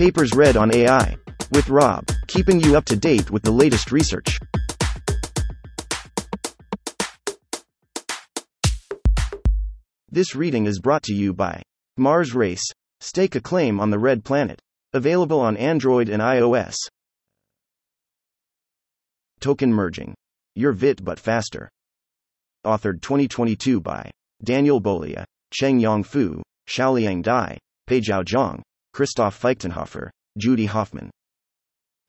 Papers read on AI. With Rob, keeping you up to date with the latest research. This reading is brought to you by Mars Race. Stake a claim on the Red Planet. Available on Android and iOS. Token merging. Your VIT but faster. Authored 2022 by Daniel Bolya, Chengyang Fu, Xiaoliang Dai, Peizhao Zhang, Christoph Feichtenhofer, Judy Hoffman.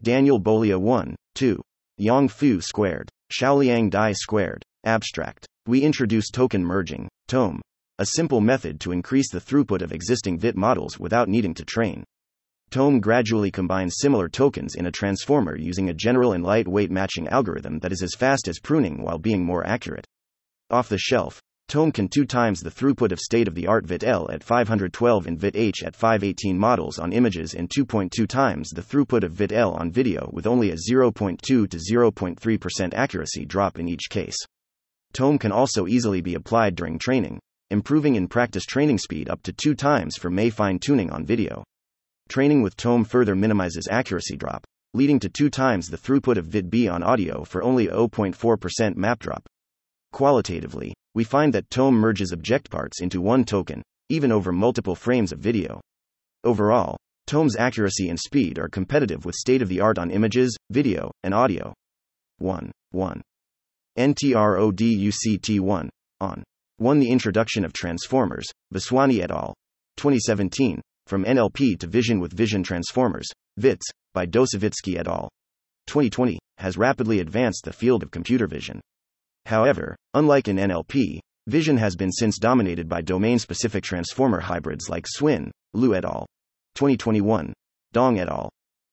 Daniel Bolya 1, 2. Yang Fu squared, Xiaoliang Dai squared. Abstract. We introduce token merging, TOME, a simple method to increase the throughput of existing VIT models without needing to train. TOME gradually combines similar tokens in a transformer using a general and lightweight matching algorithm that is as fast as pruning while being more accurate. Off the shelf, TOME can 2 times the throughput of state of the art VIT-L at 512 and VIT-H at 518 models on images and 2.2 times the throughput of VIT-L on video with only a 0.2 to 0.3% accuracy drop in each case. TOME can also easily be applied during training, improving in practice training speed up to 2 times for MAE fine tuning on video. Training with TOME further minimizes accuracy drop, leading to 2 times the throughput of VIT-B on audio for only 0.4% map drop. Qualitatively, we find that TOME merges object parts into one token, even over multiple frames of video. Overall, TOME's accuracy and speed are competitive with state of the art on images, video, and audio. 1. 1. NTRODUCT1. On. 1. The introduction of transformers, Vaswani et al. 2017, From NLP to Vision with Vision Transformers, VITS, by Dosovitskiy et al. 2020, has rapidly advanced the field of computer vision. However, unlike in NLP, vision has been since dominated by domain specific transformer hybrids like SWIN, Liu et al. 2021, Dong et al.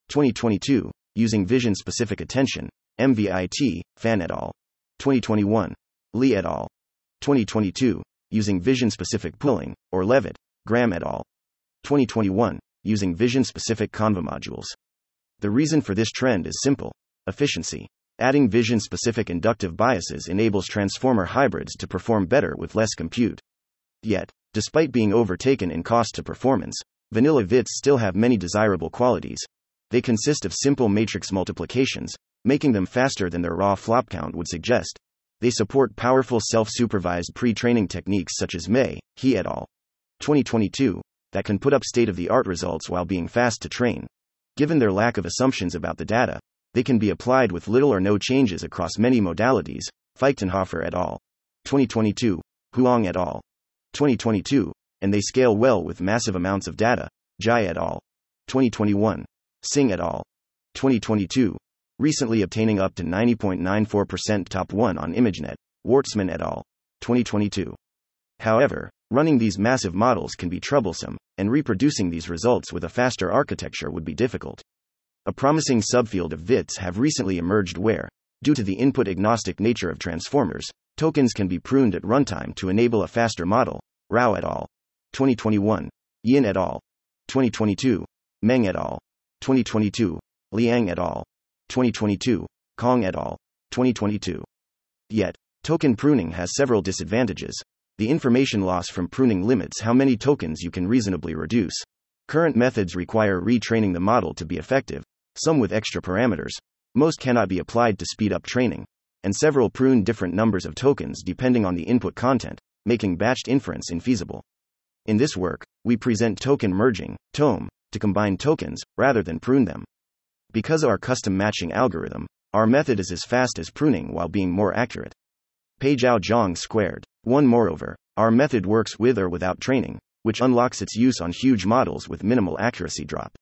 2022, using vision specific attention, MVIT, Fan et al. 2021, Li et al. 2022, using vision specific pooling, or LeViT, Graham et al. 2021, using vision specific conva modules. The reason for this trend is simple efficiency. Adding vision specific inductive biases enables transformer hybrids to perform better with less compute. Yet, despite being overtaken in cost to performance, vanilla VITs still have many desirable qualities. They consist of simple matrix multiplications, making them faster than their raw flop count would suggest, they support powerful self supervised pre training techniques such as MAE, He et al. 2022 that can put up state of the art results while being fast to train. Given their lack of assumptions about the data, they can be applied with little or no changes across many modalities. Feichtenhofer et al. 2022, Huang et al. 2022, and they scale well with massive amounts of data. Zhai et al. 2021, Singh et al. 2022, recently obtaining up to 90.94% top 1 on ImageNet, Wortsman et al. 2022. However, running these massive models can be troublesome, and reproducing these results with a faster architecture would be difficult. A promising subfield of VITs have recently emerged where, due to the input agnostic nature of transformers, tokens can be pruned at runtime to enable a faster model. Rao et al. 2021. Yin et al. 2022. Meng et al. 2022. Liang et al. 2022, Kong et al. 2022. Yet, token pruning has several disadvantages. The information loss from pruning limits how many tokens you can reasonably reduce. Current methods require retraining the model to be effective, some with extra parameters. Most cannot be applied to speed up training, and several prune different numbers of tokens depending on the input content, making batched inference infeasible. In this work, we present token merging, TOME, to combine tokens rather than prune them. Because of our custom matching algorithm, our method is as fast as pruning while being more accurate. Peizhao Zhang squared. 1. Moreover, our method works with or without training, which unlocks its use on huge models with minimal accuracy drop.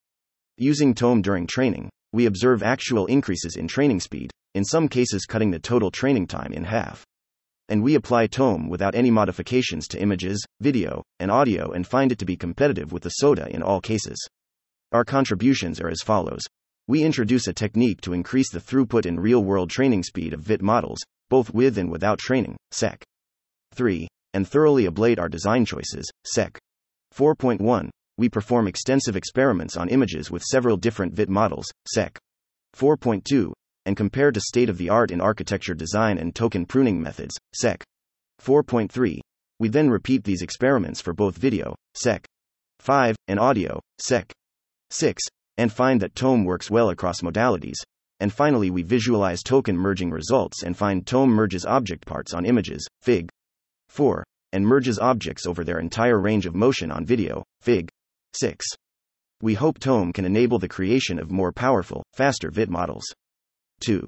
Using TOME during training, we observe actual increases in training speed, in some cases cutting the total training time in half. And we apply TOME without any modifications to images, video, and audio and find it to be competitive with the SOTA in all cases. Our contributions are as follows we introduce a technique to increase the throughput and real world training speed of VIT models, both with and without training, Sec. 3. And thoroughly ablate our design choices, Sec. 4.1. We perform extensive experiments on images with several different VIT models, Sec. 4.2. And compare to state of the art in architecture design and token pruning methods, Sec. 4.3. We then repeat these experiments for both video, Sec. 5, and audio, Sec. 6, and find that Tome works well across modalities. And finally, we visualize token merging results and find Tome merges object parts on images, Fig. 4, and merges objects over their entire range of motion on video, Fig. 6. We hope Tome can enable the creation of more powerful, faster VIT models. 2.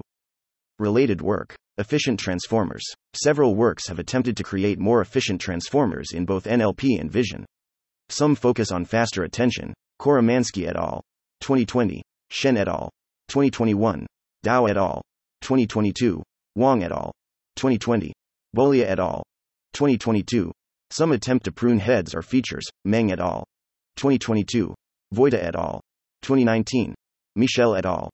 Related work Efficient transformers. Several works have attempted to create more efficient transformers in both NLP and vision. Some focus on faster attention, Choromanski et al. 2020, Shen et al. 2021, Dao et al. 2022, Wang et al. 2020, Bolya et al. 2022. Some attempt to prune heads or features, Meng et al. 2022, Voita et al. 2019, Michel et al.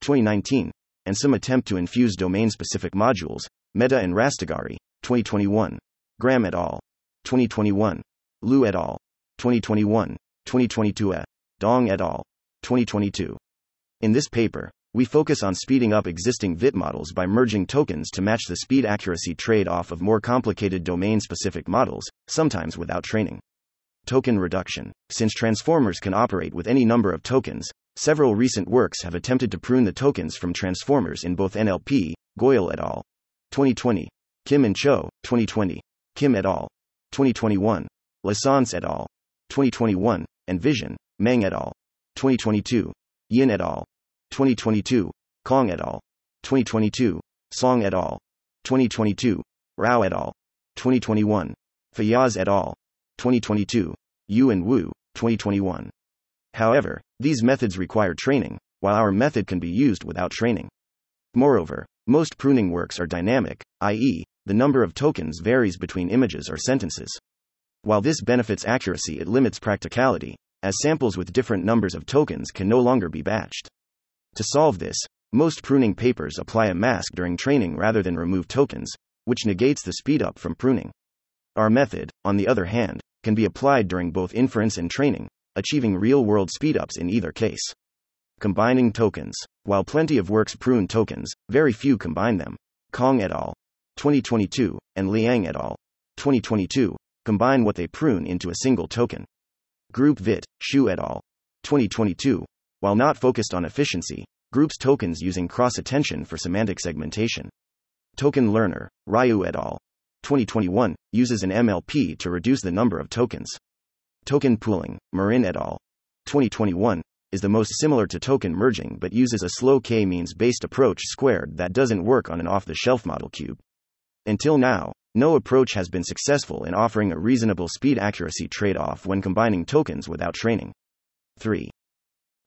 2019, and some attempt to infuse domain specific modules, Mehta and Rastegari, 2021, Graham et al. 2021, Liu et al. 2021, 2022, a. Dong et al. 2022. In this paper, we focus on speeding up existing VIT models by merging tokens to match the speed accuracy trade off of more complicated domain specific models, sometimes without training. Token reduction. Since transformers can operate with any number of tokens, several recent works have attempted to prune the tokens from transformers in both NLP, Goyal et al. 2020, Kim and Cho, 2020, Kim et al. 2021, Lassance et al. 2021, and Vision, Meng et al. 2022, Yin et al. 2022, Kong et al. 2022, Song et al. 2022, Rao et al. 2021, Fayyaz et al. 2022, Yu and Wu, 2021. However, these methods require training, while our method can be used without training. Moreover, most pruning works are dynamic, i.e., the number of tokens varies between images or sentences. While this benefits accuracy, it limits practicality, as samples with different numbers of tokens can no longer be batched. To solve this, most pruning papers apply a mask during training rather than remove tokens, which negates the speedup from pruning. Our method, on the other hand, can be applied during both inference and training, achieving real world speedups in either case. Combining tokens. While plenty of works prune tokens, very few combine them. Kong et al. 2022, and Liang et al. 2022, combine what they prune into a single token. Group VIT, Xu et al. 2022, while not focused on efficiency, groups tokens using cross attention for semantic segmentation. Token Learner, Ryoo et al. 2021, uses an MLP to reduce the number of tokens. Token pooling, Marin et al. 2021, is the most similar to token merging but uses a slow k means based approach squared that doesn't work on an off the shelf model cube. Until now, no approach has been successful in offering a reasonable speed accuracy trade off when combining tokens without training. 3.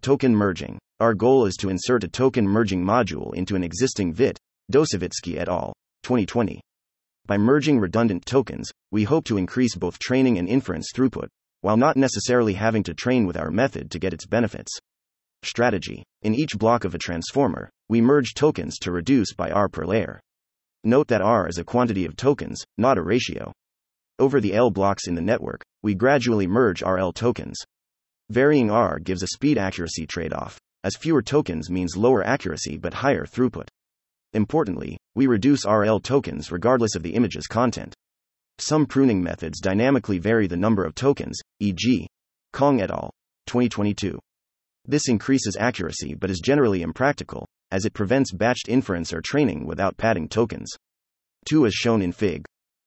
Token merging. Our goal is to insert a token merging module into an existing VIT, Dosovitskiy et al. 2020. By merging redundant tokens, we hope to increase both training and inference throughput, while not necessarily having to train with our method to get its benefits. Strategy In each block of a transformer, we merge tokens to reduce by R per layer. Note that R is a quantity of tokens, not a ratio. Over the L blocks in the network, we gradually merge RL tokens. Varying R gives a speed accuracy trade off, as fewer tokens means lower accuracy but higher throughput. Importantly, we reduce RL tokens regardless of the image's content. Some pruning methods dynamically vary the number of tokens, e.g., Kong et al. 2022. This increases accuracy but is generally impractical, as it prevents batched inference or training without padding tokens. 2 as shown in Fig.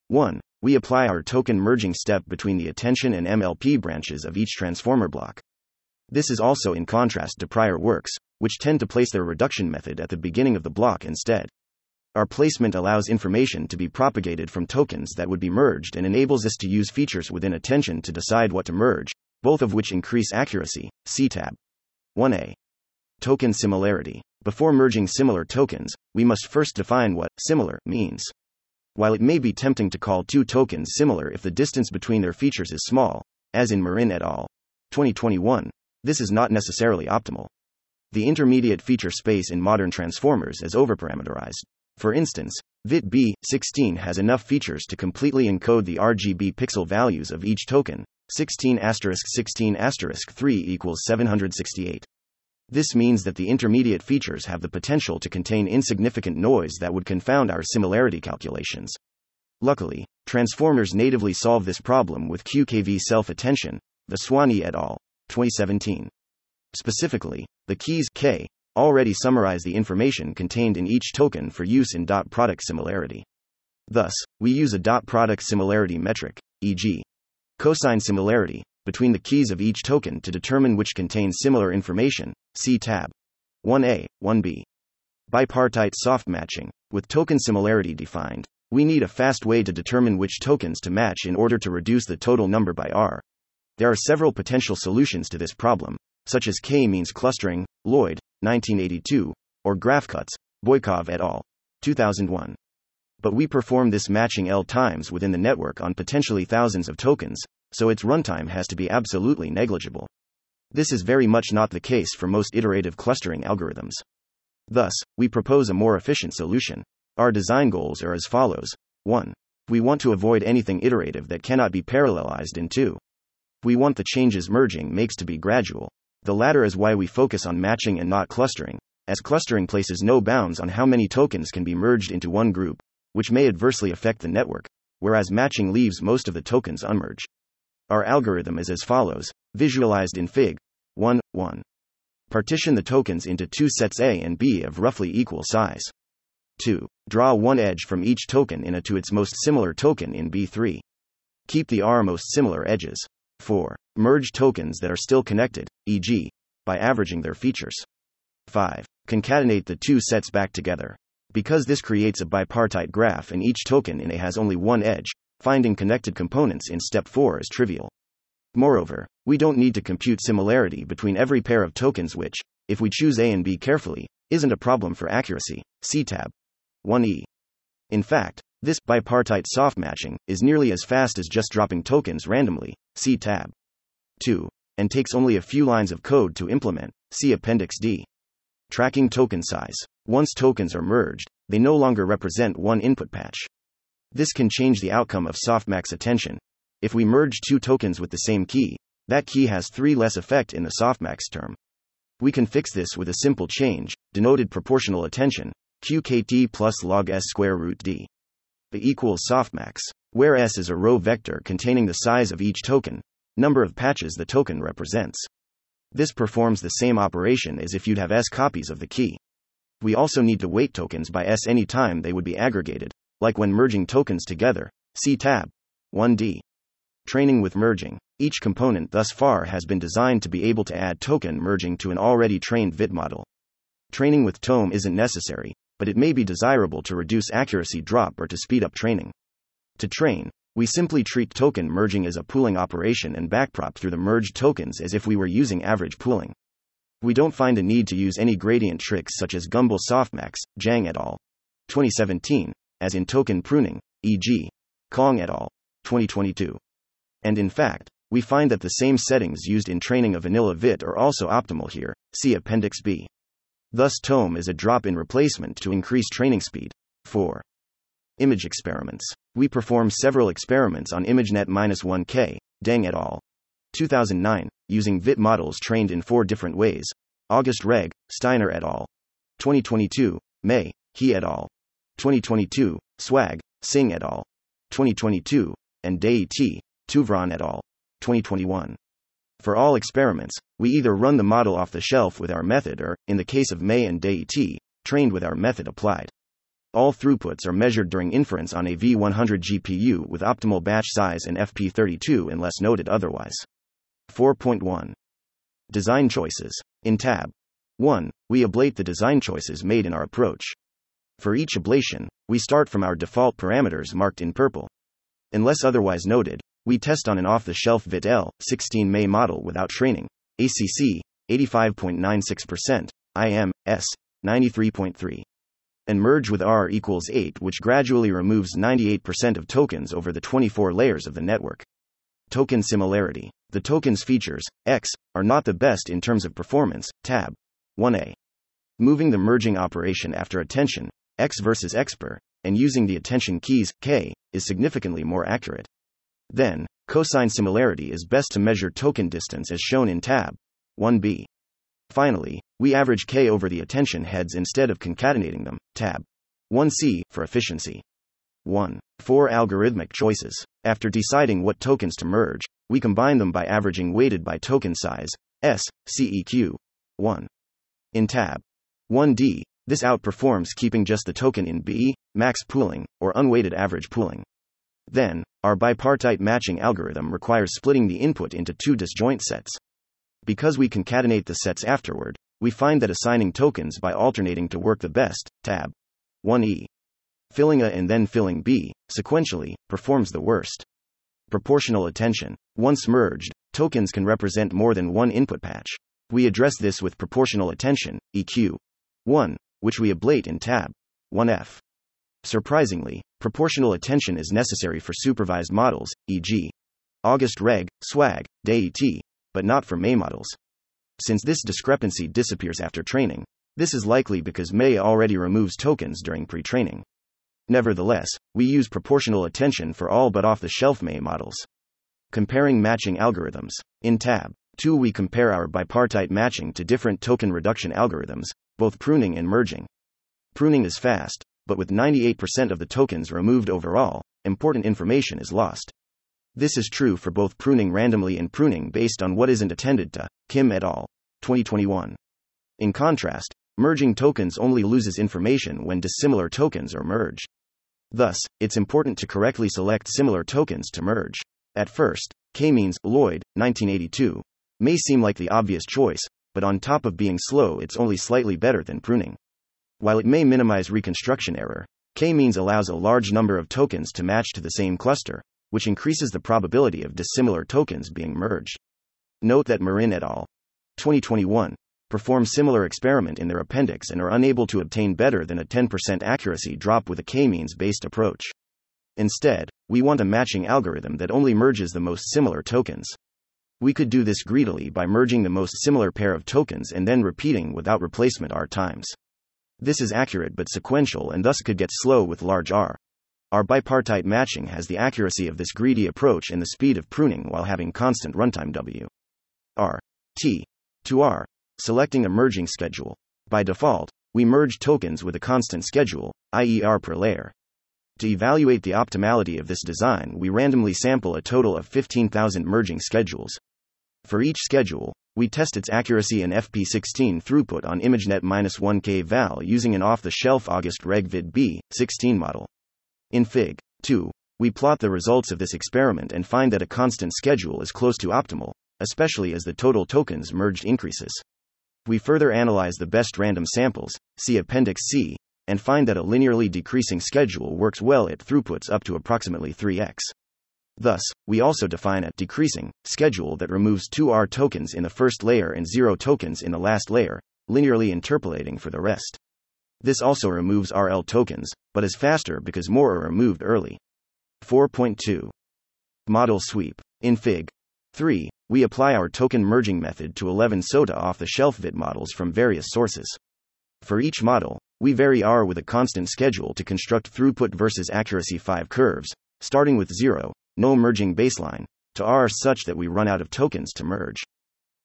1. We apply our token merging step between the attention and MLP branches of each transformer block. This is also in contrast to prior works, which tend to place their reduction method at the beginning of the block instead. Our placement allows information to be propagated from tokens that would be merged and enables us to use features within attention to decide what to merge, both of which increase accuracy. See tab 1a. Token similarity. Before merging similar tokens, we must first define what similar means. While it may be tempting to call two tokens similar if the distance between their features is small, as in Marin et al. 2021, this is not necessarily optimal. The intermediate feature space in modern transformers is overparameterized. For instance, VIT B16 has enough features to completely encode the RGB pixel values of each token, 16 16 3 equals 768. This means that the intermediate features have the potential to contain insignificant noise that would confound our similarity calculations. Luckily, transformers natively solve this problem with QKV self attention, Vaswani et al. 2017. Specifically, the keys k already summarize the information contained in each token for use in dot product similarity. Thus, we use a dot product similarity metric, e.g., cosine similarity, between the keys of each token to determine which contains similar information. See tab 1a, 1b. Bipartite soft matching. With token similarity defined, we need a fast way to determine which tokens to match in order to reduce the total number by r. There are several potential solutions to this problem, such as k-means clustering, Lloyd, 1982, or GraphCuts, Boykov et al., 2001. But we perform this matching L times within the network on potentially thousands of tokens, so its runtime has to be absolutely negligible. This is very much not the case for most iterative clustering algorithms. Thus, we propose a more efficient solution. Our design goals are as follows 1. We want to avoid anything iterative that cannot be parallelized, and 2. We want the changes merging makes to be gradual. The latter is why we focus on matching and not clustering, as clustering places no bounds on how many tokens can be merged into one group, which may adversely affect the network, whereas matching leaves most of the tokens unmerged. Our algorithm is as follows, visualized in Fig 1 1. Partition the tokens into two sets A and B of roughly equal size. 2. Draw one edge from each token in A to its most similar token in B3. Keep the R most similar edges. 4. Merge tokens that are still connected, e.g., by averaging their features. 5. Concatenate the two sets back together. Because this creates a bipartite graph and each token in A has only one edge, finding connected components in step 4 is trivial. Moreover, we don't need to compute similarity between every pair of tokens, which, if we choose A and B carefully, isn't a problem for accuracy. See tab 1e. In fact, this bipartite soft matching is nearly as fast as just dropping tokens randomly. See tab 2. And takes only a few lines of code to implement. See Appendix D. Tracking token size. Once tokens are merged, they no longer represent one input patch. This can change the outcome of softmax attention. If we merge two tokens with the same key, that key has 3 less effect in the softmax term. We can fix this with a simple change, denoted proportional attention, qkt plus log s square root d. The equals softmax, where s is a row vector containing the size of each token, number of patches the token represents. This performs the same operation as if you'd have s copies of the key. We also need to weight tokens by s any time they would be aggregated, like when merging tokens together. See tab 1D. Training with merging. Each component thus far has been designed to be able to add token merging to an already trained VIT model. Training with TOME isn't necessary, but it may be desirable to reduce accuracy drop or to speed up training. To train, we simply treat token merging as a pooling operation and backprop through the merged tokens as if we were using average pooling. We don't find a need to use any gradient tricks such as Gumbel Softmax, Zhang et al. 2017, as in token pruning, e.g., Kong et al. 2022. And in fact, we find that the same settings used in training a vanilla VIT are also optimal here. See Appendix B. Thus, TOME is a drop in replacement to increase training speed. 4. Image experiments. We perform several experiments on ImageNet 1K, Deng et al. 2009, using VIT models trained in four different ways. August Reg, Steiner et al. 2022, May, He et al. 2022, Swag, Singh et al. 2022, and Dei T, Touvron et al. 2021. For all experiments, we either run the model off the shelf with our method or, in the case of MAE and Dei T, trained with our method applied. All throughputs are measured during inference on a V100 GPU with optimal batch size and FP32 unless noted otherwise. 4.1 Design choices. In tab 1, we ablate the design choices made in our approach. For each ablation, we start from our default parameters marked in purple. Unless otherwise noted, we test on an off the shelf VIT-L 16 MAE model without training, ACC 85.96%, IM S 93.3. And merge with R equals 8, which gradually removes 98% of tokens over the 24 layers of the network. Token similarity. The token's features, X, are not the best in terms of performance, tab 1a. Moving the merging operation after attention, X versus XPER, and using the attention keys, K, is significantly more accurate. Then, cosine similarity is best to measure token distance as shown in tab 1b. Finally, we average K over the attention heads instead of concatenating them, tab 1c, for efficiency. 1. 4 algorithmic choices. After deciding what tokens to merge, we combine them by averaging weighted by token size, S, CEQ, 1. In tab 1D, this outperforms keeping just the token in B, max pooling, or unweighted average pooling. Then, our bipartite matching algorithm requires splitting the input into two disjoint sets. Because we concatenate the sets afterward, we find that assigning tokens by alternating to work the best, tab 1E. Filling A and then filling B, sequentially, performs the worst. Proportional attention. Once merged, tokens can represent more than one input patch. We address this with proportional attention, EQ 1, which we ablate in tab 1F. Surprisingly, proportional attention is necessary for supervised models, e.g., August Reg, SWAG, DAET, but not for MAE models. Since this discrepancy disappears after training, this is likely because MAE already removes tokens during pre training. Nevertheless, we use proportional attention for all but off the shelf MAE models. Comparing matching algorithms. In tab 2, we compare our bipartite matching to different token reduction algorithms, both pruning and merging. Pruning is fast, but with 98% of the tokens removed overall, important information is lost. This is true for both pruning randomly and pruning based on what isn't attended to, Kim et al. 2021. In contrast, merging tokens only loses information when dissimilar tokens are merged. Thus, it's important to correctly select similar tokens to merge. At first, k-means, Lloyd, 1982, may seem like the obvious choice, but on top of being slow, it's only slightly better than pruning. While it may minimize reconstruction error, k-means allows a large number of tokens to match to the same cluster, which increases the probability of dissimilar tokens being merged. Note that Marin et al. 2021 perform similar experiment in their appendix and are unable to obtain better than a 10% accuracy drop with a k-means based approach. Instead, we want a matching algorithm that only merges the most similar tokens. We could do this greedily by merging the most similar pair of tokens and then repeating without replacement R times. This is accurate but sequential and thus could get slow with large R. Our bipartite matching has the accuracy of this greedy approach and the speed of pruning while having constant runtime W. R. T. To R. Selecting a merging schedule. By default, we merge tokens with a constant schedule, i.e., R per layer. To evaluate the optimality of this design, we randomly sample a total of 15,000 merging schedules. For each schedule, we test its accuracy and FP16 throughput on ImageNet 1K val using an off the shelf August Reg Vid B 16 model. In Fig. 2, we plot the results of this experiment and find that a constant schedule is close to optimal, especially as the total tokens merged increases. We further analyze the best random samples, see Appendix C, and find that a linearly decreasing schedule works well at throughputs up to approximately 3x. Thus, we also define a decreasing schedule that removes 2R tokens in the first layer and 0 tokens in the last layer, linearly interpolating for the rest. This also removes RL tokens, but is faster because more are removed early. 4.2 Model Sweep. In Fig. 3, we apply our token merging method to 11 SOTA off the shelf VIT models from various sources. For each model, we vary R with a constant schedule to construct throughput versus accuracy 5 curves, starting with 0, no merging baseline, to R such that we run out of tokens to merge.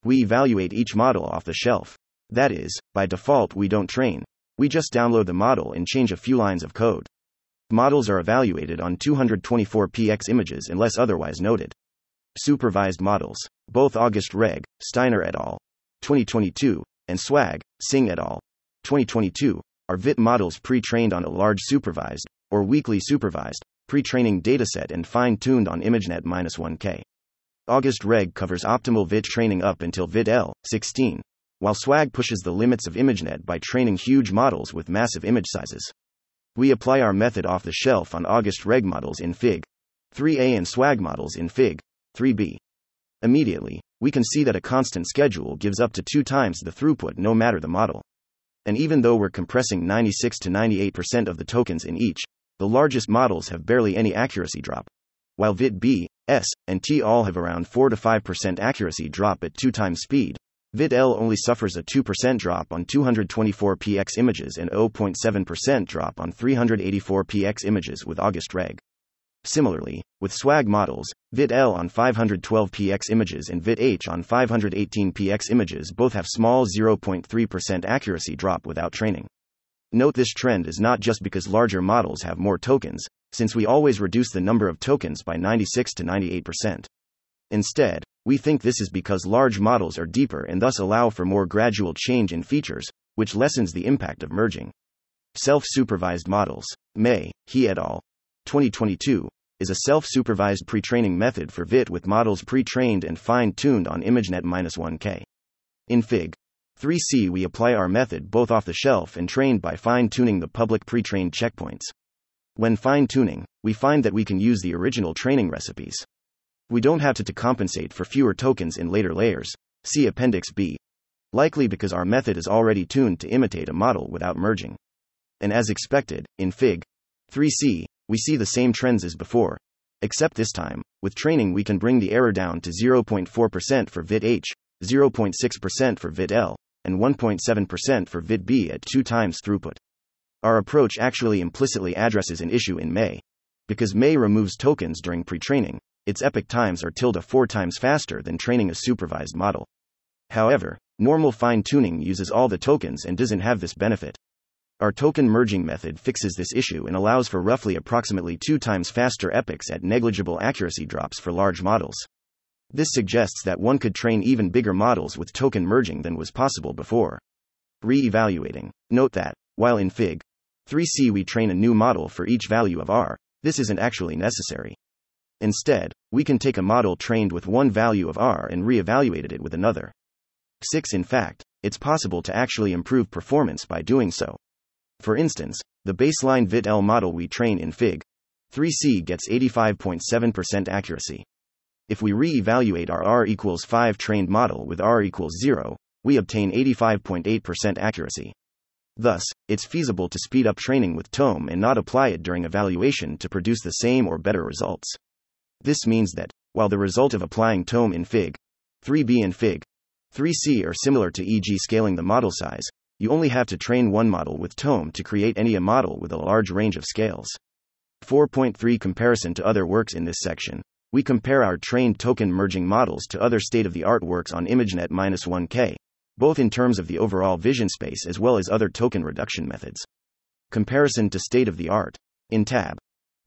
We evaluate each model off the shelf. That is, by default, we don't train. We just download the model and change a few lines of code. Models are evaluated on 224px images unless otherwise noted. Supervised models. Both August Reg, Steiner et al. 2022, and Swag, Singh et al. 2022, are VIT models pre trained on a large supervised, or weakly supervised, pre training dataset and fine tuned on ImageNet 1K. August Reg covers optimal VIT training up until VIT L 16, while Swag pushes the limits of ImageNet by training huge models with massive image sizes. We apply our method off the shelf on August Reg models in Fig 3a and Swag models in Fig 3b. Immediately, we can see that a constant schedule gives up to two times the throughput no matter the model. And even though we're compressing 96 to 98% of the tokens in each, the largest models have barely any accuracy drop. While VIT B, S, and T all have around 4 to 5% accuracy drop at 2 times speed, VIT L only suffers a 2% drop on 224px images and 0.7% drop on 384px images with August Reg. Similarly, with SWAG models, VIT-L on 512px images and VIT-H on 518px images both have small 0.3% accuracy drop without training. Note this trend is not just because larger models have more tokens, since we always reduce the number of tokens by 96 to 98%. Instead, we think this is because large models are deeper and thus allow for more gradual change in features, which lessens the impact of merging. Self supervised models. MAE, He et al. 2022 is a self supervised pre training method for VIT with models pre trained and fine tuned on ImageNet 1K. In Fig 3C, we apply our method both off the shelf and trained by fine tuning the public pre trained checkpoints. When fine tuning, we find that we can use the original training recipes. We don't have to, to compensate for fewer tokens in later layers. See Appendix B. Likely because our method is already tuned to imitate a model without merging. And as expected, in Fig 3C, we see the same trends as before. Except this time, with training, we can bring the error down to 0.4% for VIT H, 0.6% for VIT L, and 1.7% for VIT B at two times throughput. Our approach actually implicitly addresses an issue in MAE. Because MAE removes tokens during pre training, its epoch times are tilde four times faster than training a supervised model. However, normal fine tuning uses all the tokens and doesn't have this benefit. Our token merging method fixes this issue and allows for roughly approximately two times faster epochs at negligible accuracy drops for large models. This suggests that one could train even bigger models with token merging than was possible before. Re evaluating. Note that, while in Fig 3C we train a new model for each value of R, this isn't actually necessary. Instead, we can take a model trained with one value of R and re evaluate it with another. 6. In fact, it's possible to actually improve performance by doing so. For instance, the baseline VIT-L model we train in Fig 3C gets 85.7% accuracy. If we re-evaluate our R equals 5 trained model with R equals 0, we obtain 85.8% accuracy. Thus, it's feasible to speed up training with TOME and not apply it during evaluation to produce the same or better results. This means that, while the result of applying TOME in Fig 3B and Fig 3C are similar to e.g. scaling the model size, you only have to train one model with TOME to create any a model with a large range of scales. 4.3 Comparison to other works In this section, we compare our trained token merging models to other state of the art works on ImageNet 1K, both in terms of the overall vision space as well as other token reduction methods. Comparison to state of the art. In tab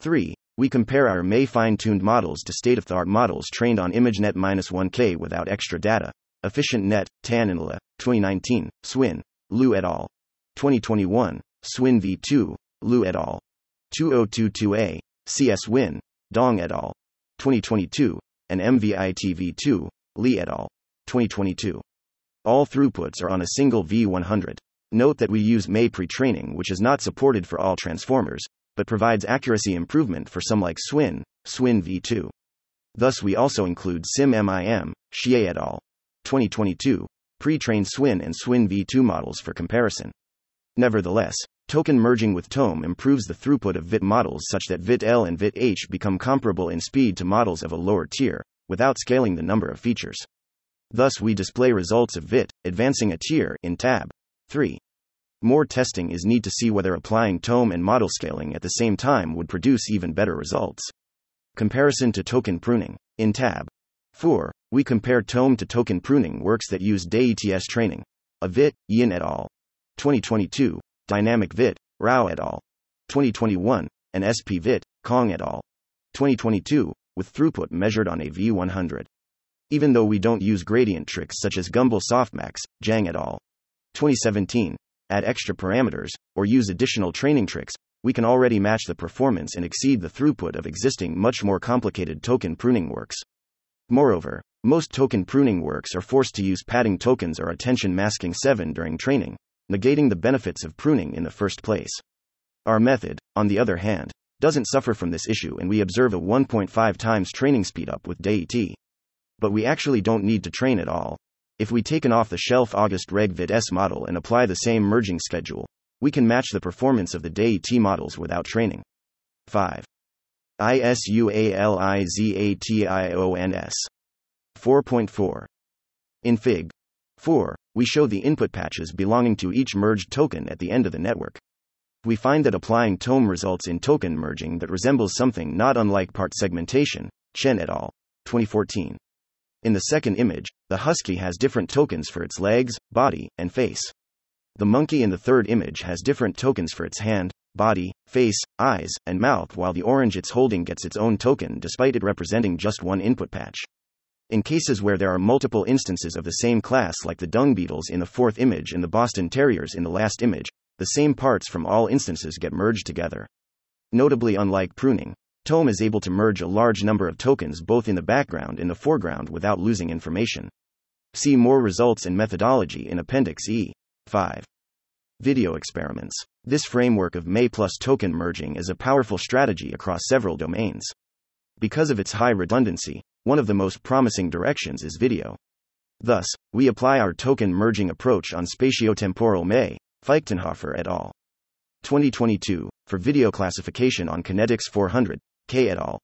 3, we compare our MAE fine tuned models to state of the art models trained on ImageNet 1K without extra data. EfficientNet, Tan and 2019, Swin, Liu et al. 2021, Swin v2, Liu et al. 2022a, CS Win, Dong et al. 2022, and MVITV2, Li et al. 2022. All throughputs are on a single V100. Note that we use MAE pre training, which is not supported for all transformers, but provides accuracy improvement for some like Swin, Swin v2. Thus, we also include SIM MIM, Xie et al. 2022, pre-trained Swin and Swin v2 models for comparison. Nevertheless, token merging with TOME improves the throughput of VIT models such that VIT-L and VIT-H become comparable in speed to models of a lower tier, without scaling the number of features. Thus, we display results of VIT, advancing a tier, in tab 3. More testing is need to see whether applying TOME and model scaling at the same time would produce even better results. Comparison to token pruning. In tab 4, we compare tome to token pruning works that use DETS training. A VIT, Yin et al. 2022, Dynamic VIT, Rao et al. 2021, and SP VIT, Kong et al. 2022, with throughput measured on a V100. Even though we don't use gradient tricks such as Gumbel Softmax, Zhang et al. 2017, add extra parameters, or use additional training tricks, we can already match the performance and exceed the throughput of existing much more complicated token pruning works. Moreover, most token pruning works are forced to use padding tokens or attention masking 7 during training, negating the benefits of pruning in the first place. Our method, on the other hand, doesn't suffer from this issue and we observe a 1.5 times training speedup with DET. But we actually don't need to train at all. If we take an off the shelf August Reg Vit S model and apply the same merging schedule, we can match the performance of the DET models without training. 5. ISUALIZATIONS. 4.4. In Fig. 4, we show the input patches belonging to each merged token at the end of the network. We find that applying TOME results in token merging that resembles something not unlike part segmentation, Chen et al. 2014. In the second image, the husky has different tokens for its legs, body, and face. The monkey in the third image has different tokens for its hand, body, face, eyes, and mouth, while the orange it's holding gets its own token despite it representing just one input patch. In cases where there are multiple instances of the same class, like the dung beetles in the fourth image and the Boston Terriers in the last image, the same parts from all instances get merged together. Notably, unlike pruning, Tome is able to merge a large number of tokens both in the background and the foreground without losing information. See more results and methodology in Appendix E. 5. Video experiments. This framework of MAE plus token merging is a powerful strategy across several domains. Because of its high redundancy, one of the most promising directions is video. Thus, we apply our token merging approach on spatiotemporal MAE, Feichtenhofer et al. 2022, for video classification on Kinetics 400, Kay et al.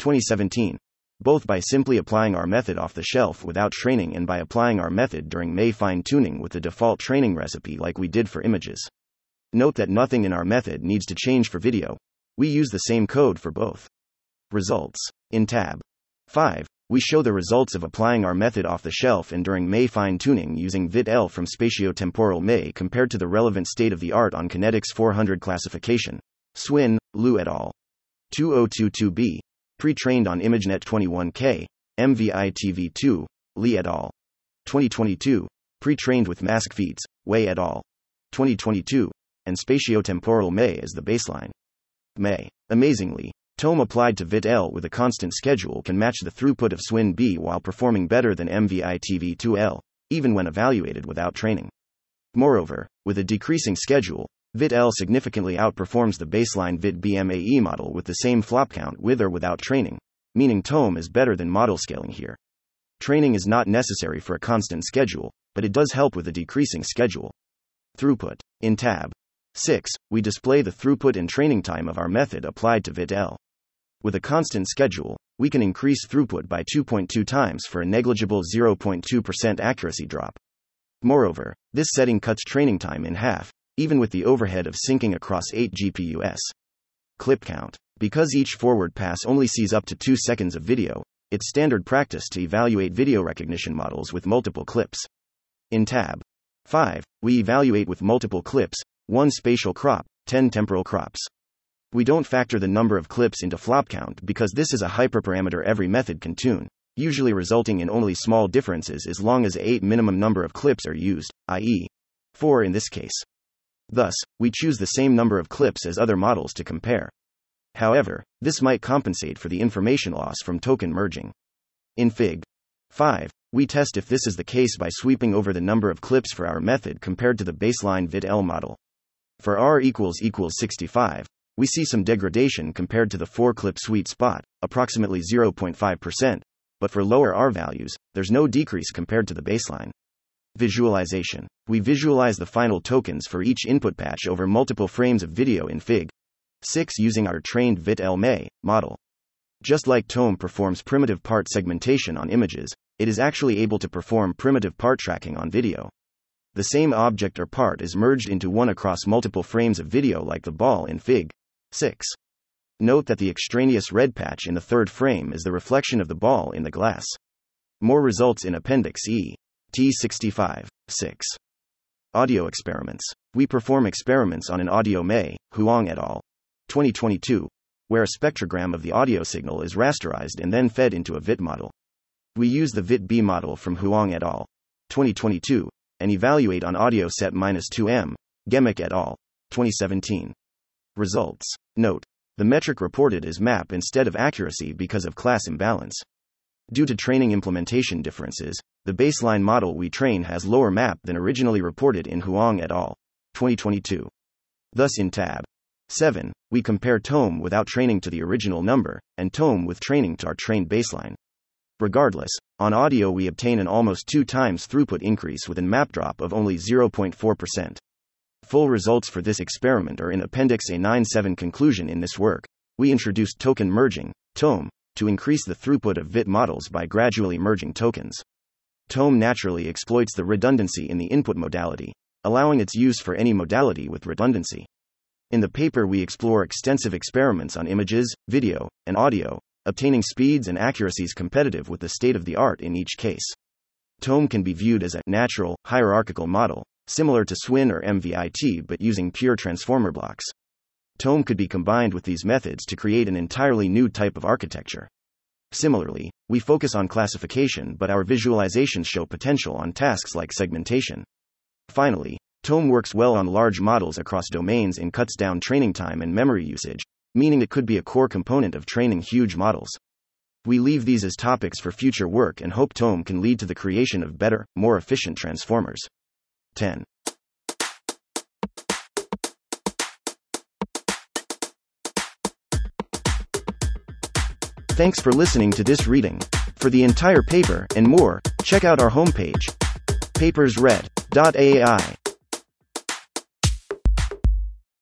2017. Both by simply applying our method off the shelf without training and by applying our method during MAE fine tuning with the default training recipe like we did for images. Note that nothing in our method needs to change for video. We use the same code for both. Results. In tab 5, we show the results of applying our method off the shelf and during MAE fine tuning using VIT-L from spatiotemporal MAE compared to the relevant state of the art on Kinetics 400 classification. Swin, Liu et al. 2022b. Pre trained on ImageNet 21K, MVITV2, Li et al. 2022. Pre trained with MaskFeat, Wei et al. 2022. And spatiotemporal MAE as the baseline. MAE. Amazingly, Tome applied to VIT-L with a constant schedule can match the throughput of SWIN B while performing better than MVITV2L, even when evaluated without training. Moreover, with a decreasing schedule, VIT-L significantly outperforms the baseline VIT-BMAE model with the same flop count with or without training, meaning Tome is better than model scaling here. Training is not necessary for a constant schedule, but it does help with a decreasing schedule. Throughput. In tab 6, we display the throughput and training time of our method applied to VIT-L. With a constant schedule, we can increase throughput by 2.2 times for a negligible 0.2% accuracy drop. Moreover, this setting cuts training time in half, even with the overhead of syncing across 8 GPUs. Clip count. Because each forward pass only sees up to 2 seconds of video, it's standard practice to evaluate video recognition models with multiple clips. In tab 5, we evaluate with multiple clips 1 spatial crop, 10 temporal crops. We don't factor the number of clips into flop count because this is a hyperparameter every method can tune, usually resulting in only small differences as long as 8 minimum number of clips are used, i.e., 4 in this case. Thus, we choose the same number of clips as other models to compare. However, this might compensate for the information loss from token merging. In Fig. 5, we test if this is the case by sweeping over the number of clips for our method compared to the baseline VIT-L model. For R equals equals 65, we see some degradation compared to the 4 clip sweet spot, approximately 0.5%, but for lower R values, there's no decrease compared to the baseline. Visualization. We visualize the final tokens for each input patch over multiple frames of video in Fig. 6 using our trained VIT-L MAE model. Just like Tome performs primitive part segmentation on images, it is actually able to perform primitive part tracking on video. The same object or part is merged into one across multiple frames of video like the ball in Fig. 6. Note that the extraneous red patch in the third frame is the reflection of the ball in the glass. More results in Appendix E. T65. 6. Audio experiments. We perform experiments on an audio MAE, Huang et al. 2022, where a spectrogram of the audio signal is rasterized and then fed into a VIT model. We use the VIT B model from Huang et al. 2022 and evaluate on audio set 2M, Gemmeke et al. 2017. Results. Note. The metric reported is MAP instead of accuracy because of class imbalance. Due to training implementation differences, the baseline model we train has lower MAP than originally reported in Huang et al. 2022. Thus, in tab 7, we compare tome without training to the original number, and tome with training to our trained baseline. Regardless, on audio we obtain an almost two times throughput increase with a map drop of only 0.4%. Full results for this experiment are in Appendix A97 conclusion in this work. We introduced token merging, TOME, to increase the throughput of VIT models by gradually merging tokens. TOME naturally exploits the redundancy in the input modality, allowing its use for any modality with redundancy. In the paper, we explore extensive experiments on images, video, and audio, obtaining speeds and accuracies competitive with the state of the art in each case. TOME can be viewed as a natural, hierarchical model, similar to SWIN or MVIT but using pure transformer blocks. Tome could be combined with these methods to create an entirely new type of architecture. Similarly, we focus on classification, but our visualizations show potential on tasks like segmentation. Finally, Tome works well on large models across domains and cuts down training time and memory usage, meaning it could be a core component of training huge models. We leave these as topics for future work and hope Tome can lead to the creation of better, more efficient transformers. 10. Thanks for listening to this reading. For the entire paper and more, check out our homepage, papersread.ai.